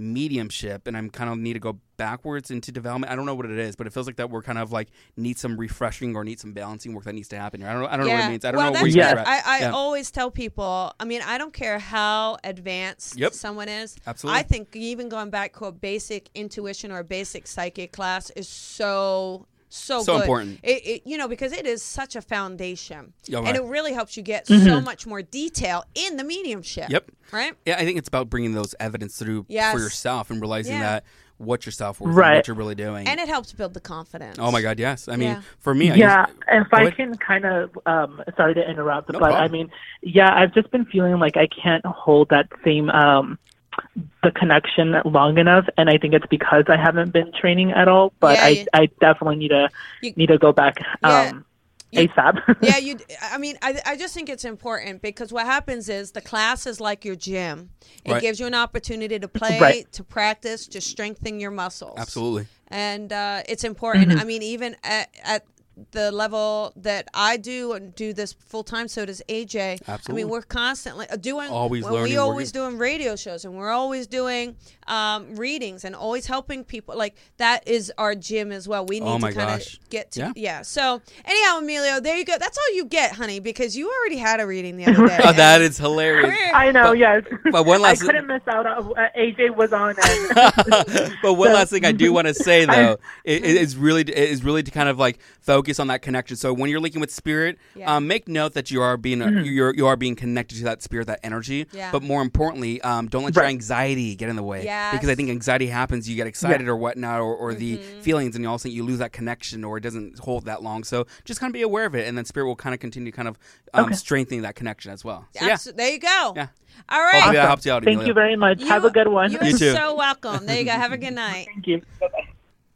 mediumship and I'm kind of need to go backwards into development. I don't know what it is, but it feels like that we're kind of like need some refreshing or need some balancing work that needs to happen here. I don't know. I don't know what it means. I don't well, know where you what guys are I, at. I Yeah. always tell people. I mean, I don't care how advanced Yep. someone is. Absolutely. I think even going back to a basic intuition or a basic psychic class is so so So good. important. It, it you know because it is such a foundation, Yeah, and it really helps you get Mm-hmm. so much more detail in the mediumship. Yep. Right. Yeah, I think it's about bringing those evidence through Yes. for yourself and realizing Yeah. that what your self worth Right. what you're really doing. And it helps build the confidence. oh my God, yes. I mean, Yeah. for me, I yeah, used- if I ahead. can kind of, um, sorry to interrupt, No but I mean, yeah, I've just been feeling like I can't hold that same, um, the connection long enough, and I think it's because I haven't been training at all. But Yeah, I, you- I definitely need to You- need to go back Yeah. um, You- ASAP. <laughs> yeah, you. I mean, I, I just think it's important because what happens is the class is like your gym. It Right. gives you an opportunity to play, Right. to practice, to strengthen your muscles. absolutely. and uh, it's important. Mm-hmm. I mean, even at, at the level that I do and do this full time, so does AJ. Absolutely. I mean, we're constantly uh, doing. Always well, learning, We working. always doing radio shows, and we're always doing um, readings, and always helping people. Like that is our gym as well. We need Oh my to kind of get to Yeah. yeah. So anyhow, Emilio, there you go. That's all you get, honey, because you already had a reading the <laughs> other day. Oh, <laughs> that is hilarious. I know, But- yes. but one last- I couldn't miss out. On, uh, AJ was on. And, <laughs> but one last thing I do want to say though it, it is really it is really to kind of like focus on that connection. So when you're linking with spirit, Yeah. um, make note that you are being you're you are being connected to that spirit, that energy. Yeah. But more importantly, um, don't let your anxiety get in the way. Yes. Because I think anxiety happens, you get excited or whatnot, or, or the feelings, and you all of a sudden you lose that connection, or it doesn't hold that long. So just kind of be aware of it, and then spirit will kind of continue kind of um, Okay. strengthening that connection as well. So, yeah. Abso- There you go. Yeah. All right. Hopefully that helps you out. thank Amelia. you very much. Have a good one. You're You too. so welcome. There you go. Have a good <laughs> night. Thank you. Bye-bye.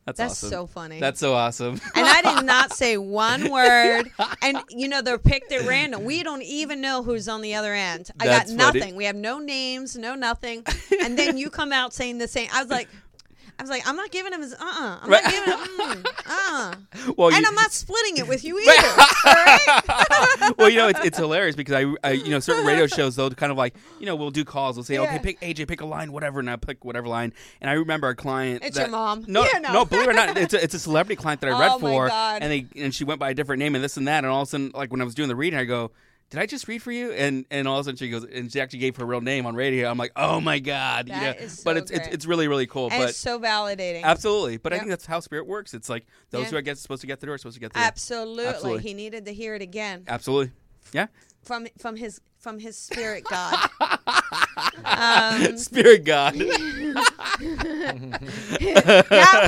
That's, That's awesome. so funny. That's so awesome. <laughs> and I did <laughs> not say one word. And you know they're picked at random. We don't even know who's on the other end. I That's got funny. nothing. We have no names, no nothing. And then you come out saying the same. I was like, I was like, I'm not giving him his uh. uh I'm Right. not giving him mm, uh. well, And you- I'm not splitting it with you either. right? <laughs> well, you know, it's, it's hilarious because I, I, you know, certain radio shows they'll kind of like, you know, we'll do calls. We'll say, Yeah. okay, pick AJ, pick a line, whatever, and I pick whatever line. And I remember a client. It's that- your mom. No, Yeah, no. believe it or not, it's a, it's a celebrity client that I read <laughs> Oh, my for, God. and they and she went by a different name and this and that, and all of a sudden, like when I was doing the reading, I go. Did I just read for you? And and all of a sudden she goes, and she actually gave her real name on radio. I'm like, oh my god, you That know? is but so it's, it's it's really really cool. and but it's so validating. absolutely, but I think that's how spirit works. It's like those Yeah. who are get, supposed to get through are supposed to get through. Absolutely. Absolutely. He needed to hear it again Absolutely, yeah. from from his from his spirit God. <laughs> um, Spirit God. <laughs> <laughs> now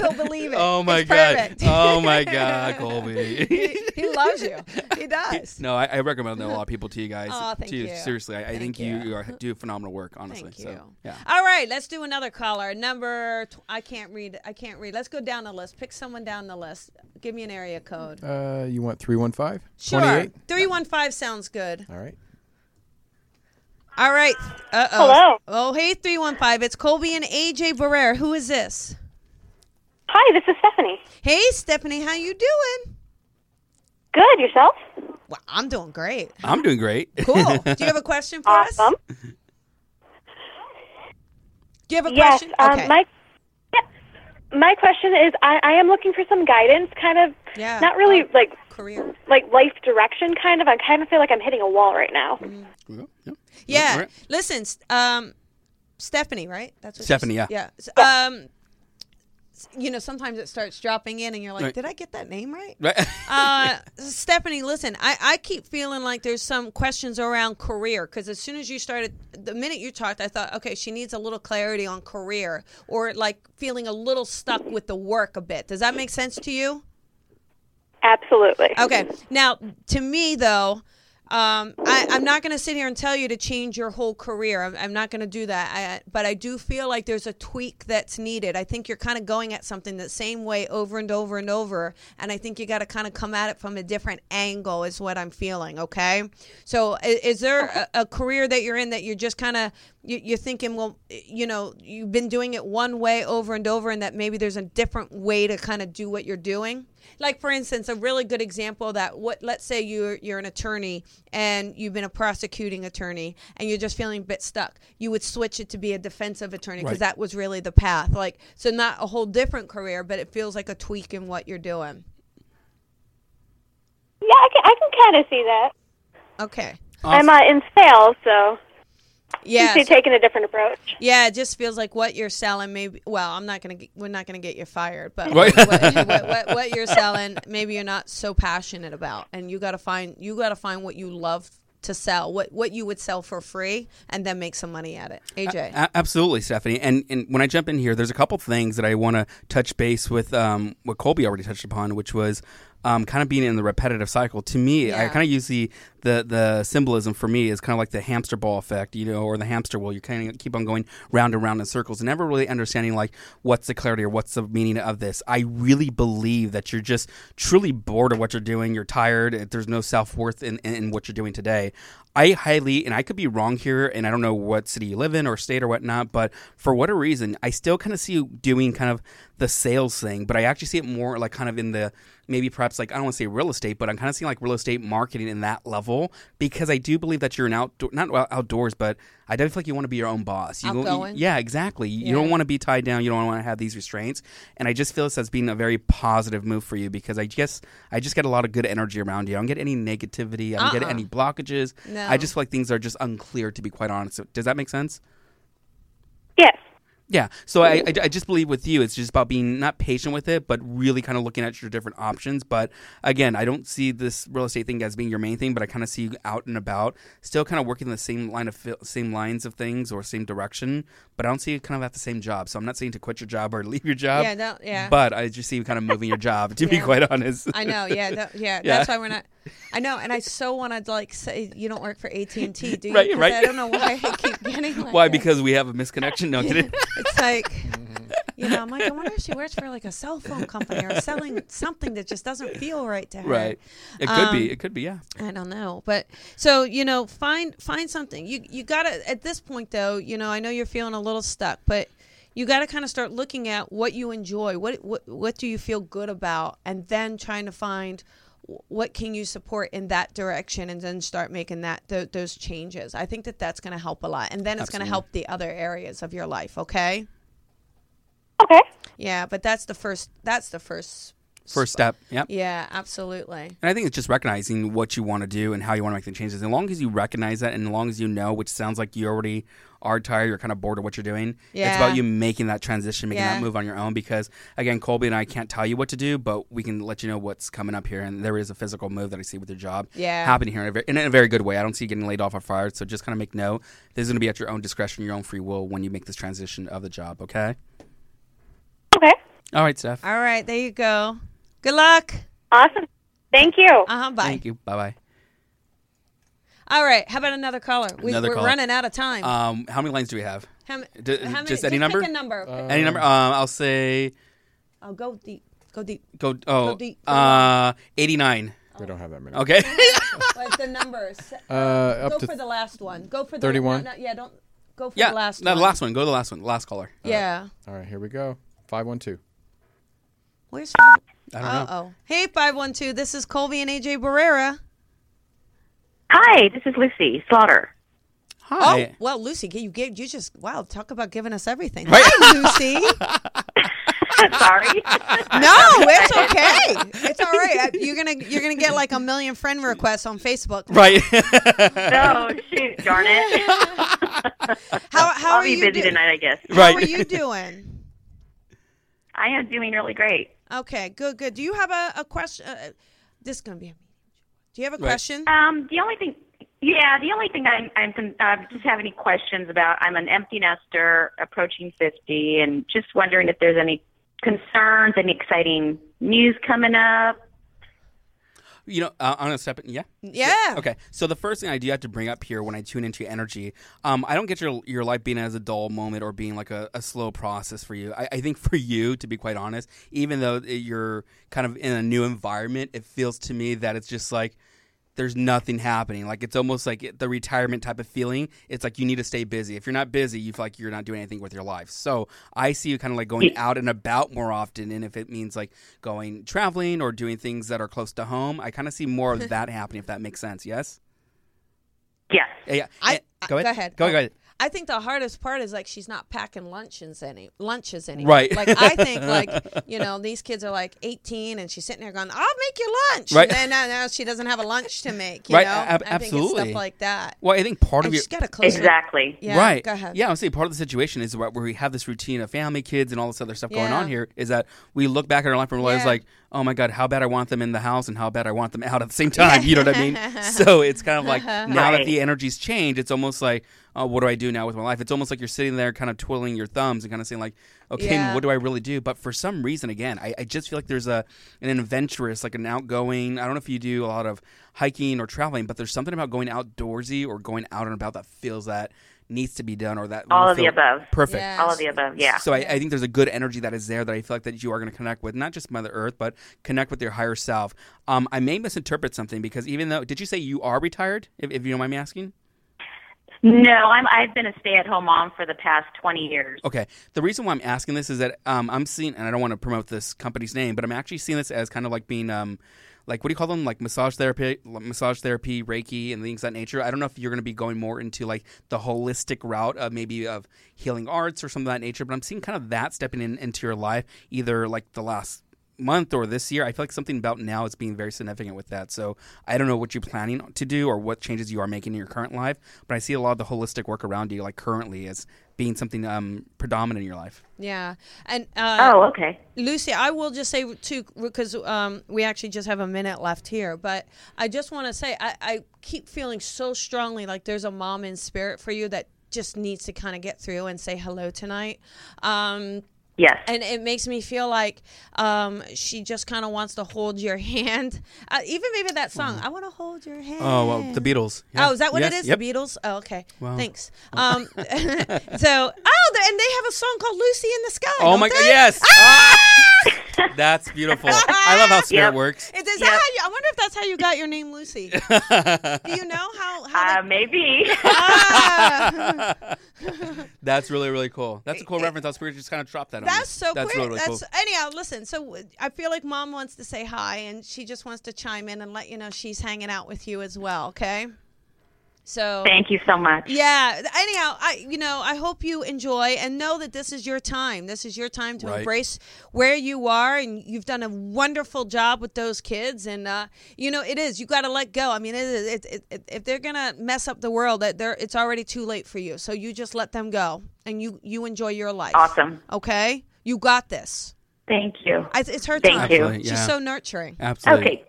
he'll believe it. Oh my It's god. perfect. Oh my god, Colby. he, he loves you. He does. no, I, I recommend a lot of people to you guys. Aw, thank to you. Seriously, I, I think you, you. you are, do phenomenal work. Honestly, Thank you. so yeah. All right, let's do another caller. Number tw- I can't read. I can't read. Let's go down the list. Pick someone down the list. Give me an area code. Uh, you want 315? Sure. 28? Three one five sounds good. All right. All right. Uh oh. Hello. Oh, hey, three one five. It's Colby and AJ Barrera. Who is this? Hi, this is Stephanie. Hey, Stephanie. How you doing? Good, yourself? Well, I'm doing great. I'm doing great. <laughs> Cool. <laughs> Do you have a question for us? Awesome. Do you have a Yes, question? um, okay. my yeah, my question is, I, I am looking for some guidance, kind of yeah. not really like career. like life direction, kind of. I kind of feel like I'm hitting a wall right now. Mm-hmm. Yeah, yeah. Yeah. All right. Listen, um, Stephanie, right? That's what Stephanie, yeah. Yeah. S- Um, you know, sometimes it starts dropping in, and you're like, Right. "Did I get that name right?" Right. <laughs> uh, Stephanie, listen, I, I keep feeling like there's some questions around career because as soon as you started, the minute you talked, I thought, okay, she needs a little clarity on career or like feeling a little stuck with the work a bit. Does that make sense to you? Absolutely. Okay. Now, to me, though, um, I, I'm not going to sit here and tell you to change your whole career. I'm, I'm not going to do that. I, but I do feel like there's a tweak that's needed. I think you're kind of going at something the same way over and over and over. And I think you got to kind of come at it from a different angle, is what I'm feeling. Okay. So, is, is there a, a career that you're in that you're just kind of you're thinking, well, you know, you've been doing it one way over and over, and that maybe there's a different way to kind of do what you're doing? like for instance a really good example of that what let's say you're you're an attorney and you've been a prosecuting attorney and you're just feeling a bit stuck you would switch it to be a defensive attorney because Right. that was really the path like so not a whole different career but it feels like a tweak in what you're doing Yeah, I can I can kind of see that. okay I'm uh, in sales, so yeah you're so- taking a different approach. yeah it just feels like what you're selling maybe well i'm not gonna we're not gonna get you fired but what, what, what, what you're selling maybe you're not so passionate about and you gotta find you gotta find what you love to sell what what you would sell for free and then make some money at it aj A- absolutely, Stephanie. And and when I jump in here, there's a couple things that I want to touch base with. Um, what Colby already touched upon, which was um, kind of being in the repetitive cycle. To me, I kind of use the, the the symbolism for me is kind of like the hamster ball effect, you know, or the hamster wheel. You kind of keep on going round and round in circles, and never really understanding like what's the clarity or what's the meaning of this. I really believe that you're just truly bored of what you're doing. You're tired. There's no self worth in, in, in what you're doing today. I highly, and I could be wrong here, and I don't know what city you live in or state or whatnot, but for whatever reason, I still kind of see you doing kind of the sales thing, but I actually see it more like kind of in the maybe perhaps like I don't want to say real estate, but I'm kind of seeing like real estate marketing in that level because I do believe that you're an outdoor, not outdoors, but I definitely feel like you want to be your own boss. You, Outgoing. yeah, exactly. You Yeah. don't want to be tied down. You don't want to have these restraints, and I just feel this as being a very positive move for you because I guess I just get a lot of good energy around you. I don't get any negativity. I don't get Uh-uh. any blockages. No. I just feel like things are just unclear, to be quite honest. Does that make sense? Yes. Yeah. So I, I, I just believe with you, it's just about being not patient with it, but really kind of looking at your different options. But again, I don't see this real estate thing as being your main thing, but I kind of see you out and about, still kind of working the same line of same lines of things or same direction. But I don't see you kind of at the same job. So I'm not saying to quit your job or <laughs> leave your job. Yeah, no- yeah. But I just see you kind of moving your job. To be quite honest. I know, yeah, that, yeah, <laughs> Yeah. That's why we're not. I know, and I so want to like say you don't work for AT and T, <laughs> do you? Right, right. I don't know why I keep getting like Why? that. Because we have a misconnection. No, kidding. <laughs> it's like <laughs> you know, I'm like, I wonder if she works for like a cell phone company or selling something that just doesn't feel right to her. right. It could Um, be. It could be. Yeah. I don't know, but so you know, find find something. You you gotta at this point though. You know, I know you're feeling a little stuck, but you got to kind of start looking at what you enjoy. What what what do you feel good about, and then trying to find what can you support in that direction, and then start making that th- those changes. I think that that's going to help a lot, and then it's going to help the other areas of your life. Okay. Okay. Yeah, but that's the first. That's the first First step. Yep. Yeah, absolutely. And I think it's just recognizing what you want to do and how you want to make the changes. As long as you recognize that and as long as you know, which sounds like you already are tired, you're kind of bored of what you're doing. Yeah. It's about you making that transition, making Yeah. that move on your own. Because again, Colby and I can't tell you what to do, but we can let you know what's coming up here. And there is a physical move that I see with your job Yeah. happening here in a, very, in a very good way. I don't see you getting laid off or fired. So just kind of make note. This is going to be at your own discretion, your own free will when you make this transition of the job. Okay. Okay. All right, Steph. All right, there you go. Good luck. Awesome. Thank you. Uh huh. Bye. Thank you. Bye bye. All right. How about another caller? We, Another we're caller. running out of time. Um, how many lines do we have? how, ma- d- how many? just any number? Pick a number. Pick- Any number? Um, I'll say oh, go deep. Go deep. go. Oh, deep, go uh, eighty-nine. We don't have that many. Okay. <laughs> Like the numbers. Uh, up go to for the last one. Go for the 31? no, no, yeah, don't go for yeah. the last no, one. the last one. Go to the last one. Last caller. Yeah. all right. Here we go. Five one two. Where's? I don't Uh know. oh. Hey, five one two. This is Colby and AJ Barrera. Hi, this is Lucy Slaughter. Hi. Oh, well, Lucy, you gave you just wow. Talk about giving us everything. Right. Hi, Lucy. <laughs> Sorry. no, it's okay. It's all right. Uh, You're gonna you're gonna get like a million friend requests on Facebook. Right. no, shoot, darn it. <laughs> How how I'll are be you busy do- tonight, I guess. Right. How are you doing? I am doing really great. Okay, good, good. Do you have a, a question? Uh, this is gonna be a meeting. Do you have a Right. question? Um, the only thing, yeah, the only thing I'm, I'm con- uh, just have any questions about. I'm an empty nester, approaching 50, and just wondering if there's any concerns, any exciting news coming up. You know, uh, I'm gonna step in. Yeah. Yeah. Okay. So the first thing I do have to bring up here when I tune into your energy, um, I don't get your your life being as a dull moment or being like a, a slow process for you. I, I think <laughs> for you, to be quite honest, even though you're kind of in a new environment, it feels to me that it's just like there's nothing happening. Like it's almost like the retirement type of feeling. It's like you need to stay busy. If you're not busy, you feel like you're not doing anything with your life. So I see you kind of like going out and about more often. And if it means like going traveling or doing things that are close to home, I kind of see more of <laughs> that happening. If that makes sense, yes. Yes. Yeah. yeah. I- go ahead. go ahead. Go, go ahead. I think the hardest part is like she's not packing lunches any lunches anymore. Right. Like I think <laughs> like you know these kids are like 18 and she's sitting there going, "I'll make you lunch." Right. And then uh, now she doesn't have a lunch to make. You Right, know. ab- I think it's absolutely. stuff like that. Well, I think part And of your she's got a close. Exactly. Yeah. right. Go ahead. Yeah, I would say part of the situation is where where we have this routine of family, kids, and all this other stuff going on here. Is that we look back at our life and realize Yeah. like, oh my god, how bad I want them in the house and how bad I want them out at the same time. You know what I mean? <laughs> So it's kind of like <laughs> now that the energy's changed, it's almost like, oh, what do I do now with my life? It's almost like you're sitting there, kind of twiddling your thumbs and kind of saying like, okay, Yeah. what do I really do? But for some reason, again, I, I just feel like there's a an adventurous, like an outgoing. I don't know if you do a lot of hiking or traveling, but there's something about going outdoorsy or going out and about that feels that needs to be done or that All of the above. Perfect. Yeah. All of the above. Yeah. So I, I think there's a good energy that is there that I feel like that you are going to connect with, not just Mother Earth, but connect with your higher self. Um, I may misinterpret something because even though, did you say you are retired? If, if you don't mind me asking. No, I'm. I've been a stay-at-home mom for the past 20 years. Okay. The reason why I'm asking this is that um, I'm seeing, and I don't want to promote this company's name, but I'm actually seeing this as kind of like being, um, like what do you call them? Like massage therapy, massage therapy, Reiki, and things that nature. I don't know if you're going to be going more into like the holistic route of maybe of healing arts or something of that nature. But I'm seeing kind of that stepping in into your life, either like the last month or this year. I feel like something about now is being very significant with that. So I don't know what you're planning to do or what changes you are making in your current life, but I see a lot of the holistic work around you, like currently, as being something um, predominant in your life. Yeah. And uh, Oh, okay. Lucy, I will just say too, because um, we actually just have a minute left here, but I just want to say I, I keep feeling so strongly like there's a mom in spirit for you that just needs to kind of get through and say hello tonight. Um, Yes. and it makes me feel like um, she just kind of wants to hold your <laughs> hand. Uh, even maybe that song, I want to hold your hand. Oh well, the Beatles. Yeah. Oh, is that what Yes, it is? Yep. The Beatles? Oh, okay. Wow. Thanks. <laughs> Um, <laughs> so, oh, and they have a song called "Lucy in the Sky." Oh my God! Yes, Ah! That's beautiful. I love how spirit Yep. works. Is, is that how you, I wonder if that's how you got your name, Lucy. Do you know how? how Uh, maybe. Ah! <laughs> That's really really cool. That's a cool reference. How spirit just kind of dropped that. on me. That's so That's quick. really, really that's cool. anyhow. Listen, so I feel like Mom wants to say hi, and she just wants to chime in and let you know she's hanging out with you as well. Okay. So Thank you so much. Yeah. Anyhow, I you know I hope you enjoy and know that this is your time. This is your time to Right. embrace where you are, and you've done a wonderful job with those kids. And uh, you know it is. You got to let go. I mean, it is. It, it, it, if they're gonna mess up the world, that they're it's already too late for you. So you just let them go, and you you enjoy your life. Awesome. Okay. You got this. Thank you. I, it's her Thank time. you. She's yeah. so nurturing. Absolutely. Okay.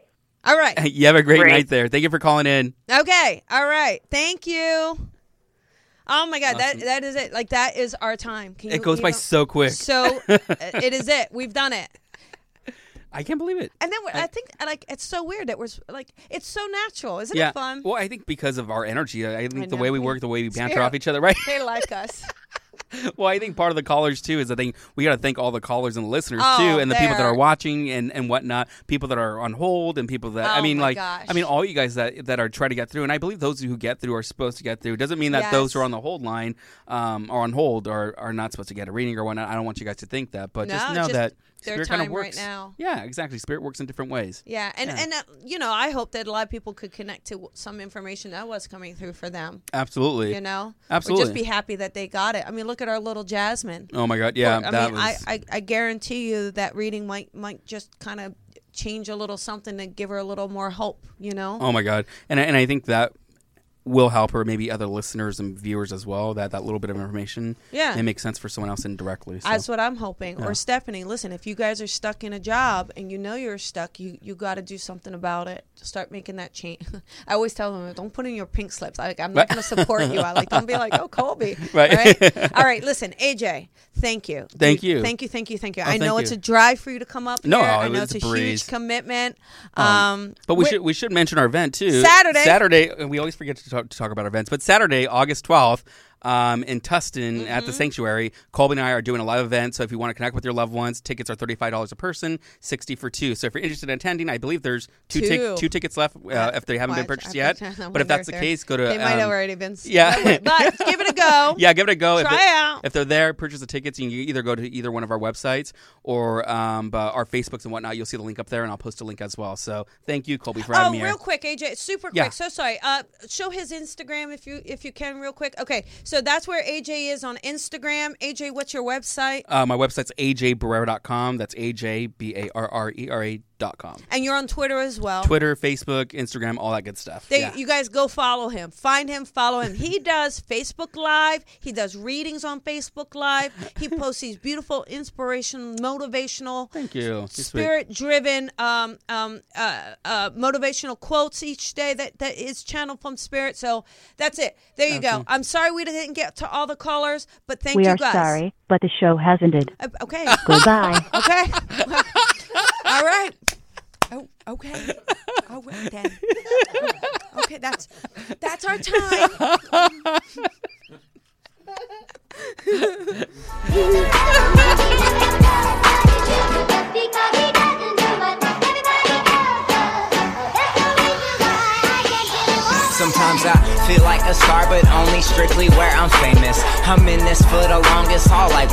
All right. <laughs> You have a great Great. night there. Thank you for calling in. Okay. All right. Thank you. Oh my God, Awesome. that that is it. Like that is our time. Can It you- goes you by know- so quick. So <laughs> uh, it is it. We've done it. I can't believe it. And then we're, I, think like it's so weird that we're like it's so natural, isn't yeah. it fun? Well, I think because of our energy, I I think I the know. way we work, the way we banter Spirit. off each other, right? <laughs> They like us. <laughs> well, I think part of the callers too is I think we got to thank all the callers and the listeners Oh, too, and the people that they're- watching and, and whatnot, people that are on hold, and people that I Oh, mean, like gosh. I mean, all you guys that that are trying to get through, and I believe those who get through are supposed to get through. It doesn't mean that Yes. those who are on the hold line um, or on hold are, are not supposed to get a reading or whatnot. I don't want you guys to think that, but just know just that their spirit kind time of right now. Yeah, exactly. Spirit works in different ways. Yeah, and Yeah. and uh, you know, I hope that a lot of people could connect to some information that was coming through for them. Absolutely. You know, Absolutely. or just be happy that they got it. I mean, look at our little Jasmine. Oh my God! Yeah, Or, I that mean, was. I, I I guarantee you that reading might might just kind of change a little something to give her a little more hope. You know. Oh my god! And I- and I think that will help her, maybe other listeners and viewers as well. That that little bit of information, Yeah. may make sense for someone else indirectly. So. That's what I'm hoping. Yeah. Or Stephanie, listen, if you guys are stuck in a job and you know you're stuck, you you got to do something about it. Start making that change. <laughs> I always tell them, don't put in your pink slips. I, like, I'm not going to support you. I like, don't be like, oh, Colby. <laughs> Right. All right. <laughs> All right. Listen, AJ, thank you. Thank you. Thank you. Thank you. Thank you. Oh, I know it's you. a drive for you to come up No, here. I know was it's a breeze. huge commitment. Um, Um, but we wh- should we should mention our event too. Saturday. Saturday. and We always forget to talk, to talk about events, but Saturday, August twelfth, um, in Tustin at Mm-hmm. the Sanctuary, Colby and I are doing a live event. So if you want to connect with your loved ones, tickets are thirty five dollars a person, sixty for two. So if you're interested in attending, I believe there's two Two. tic- two tickets left uh, if they haven't been purchased yet. But if that's the case, go to They might have um, already been. yeah. but <laughs> give it a go. <laughs> Yeah, give it a go. if Try they- out. If they're there, purchase the tickets. You can either go to either one of our websites or um, our Facebooks and whatnot. You'll see the link up there, and I'll post a link as well. So thank you, Colby, for having Oh, me real here. quick, AJ, super Yeah. quick. So sorry. Uh, show his Instagram if you if you can, real quick. Okay, so that's where AJ is on Instagram. AJ, what's your website? Uh, my website's ajbarrera.com. That's a j b a r r e r a com. And you're on Twitter as well. Twitter, Facebook, Instagram, all that good stuff. They, yeah. You guys go follow him. Find him, follow him. He does Facebook Live. He does readings on Facebook Live. He <laughs> posts these beautiful, inspirational, motivational, Thank you. Spirit-driven, um, um, uh, uh, motivational quotes each day. That that is channeled from spirit. So that's it. There you go. I'm sorry we didn't get to all the callers, but thank we you guys. We are sorry, but the show has ended. Uh, okay. Goodbye. <laughs> Okay. <laughs> All right. Okay. <laughs> Oh, well, then. Okay, that's that's our time. <laughs>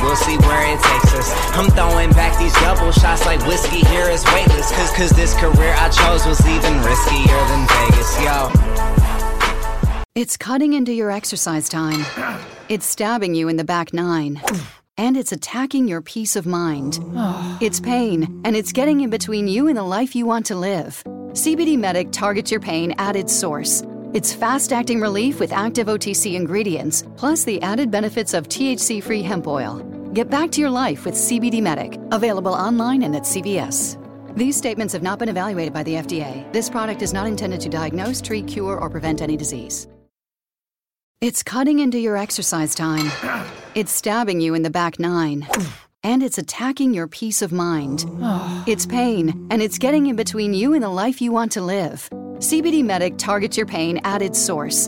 we'll see where it takes us. I'm throwing back these double shots like whiskey here is weightless. Cause, cause this career I chose was even riskier than Vegas, yo. It's cutting into your exercise time. <clears throat> It's stabbing you in the back nine. And it's attacking your peace of mind. <sighs> It's pain, and it's getting in between you and the life you want to live. CBD Medic targets your pain at its source. It's fast acting relief with active OTC ingredients, plus the added benefits of THC free hemp oil. Get back to your life with CBD Medic, available online and at CVS. These statements have not been evaluated by the FDA. This product is not intended to diagnose, treat, cure, or prevent any disease. It's cutting into your exercise time. <clears throat> It's stabbing you in the back nine. <clears throat> And it's attacking your peace of mind. <sighs> It's pain, and it's getting in between you and the life you want to live. CBD Medic targets your pain at its source.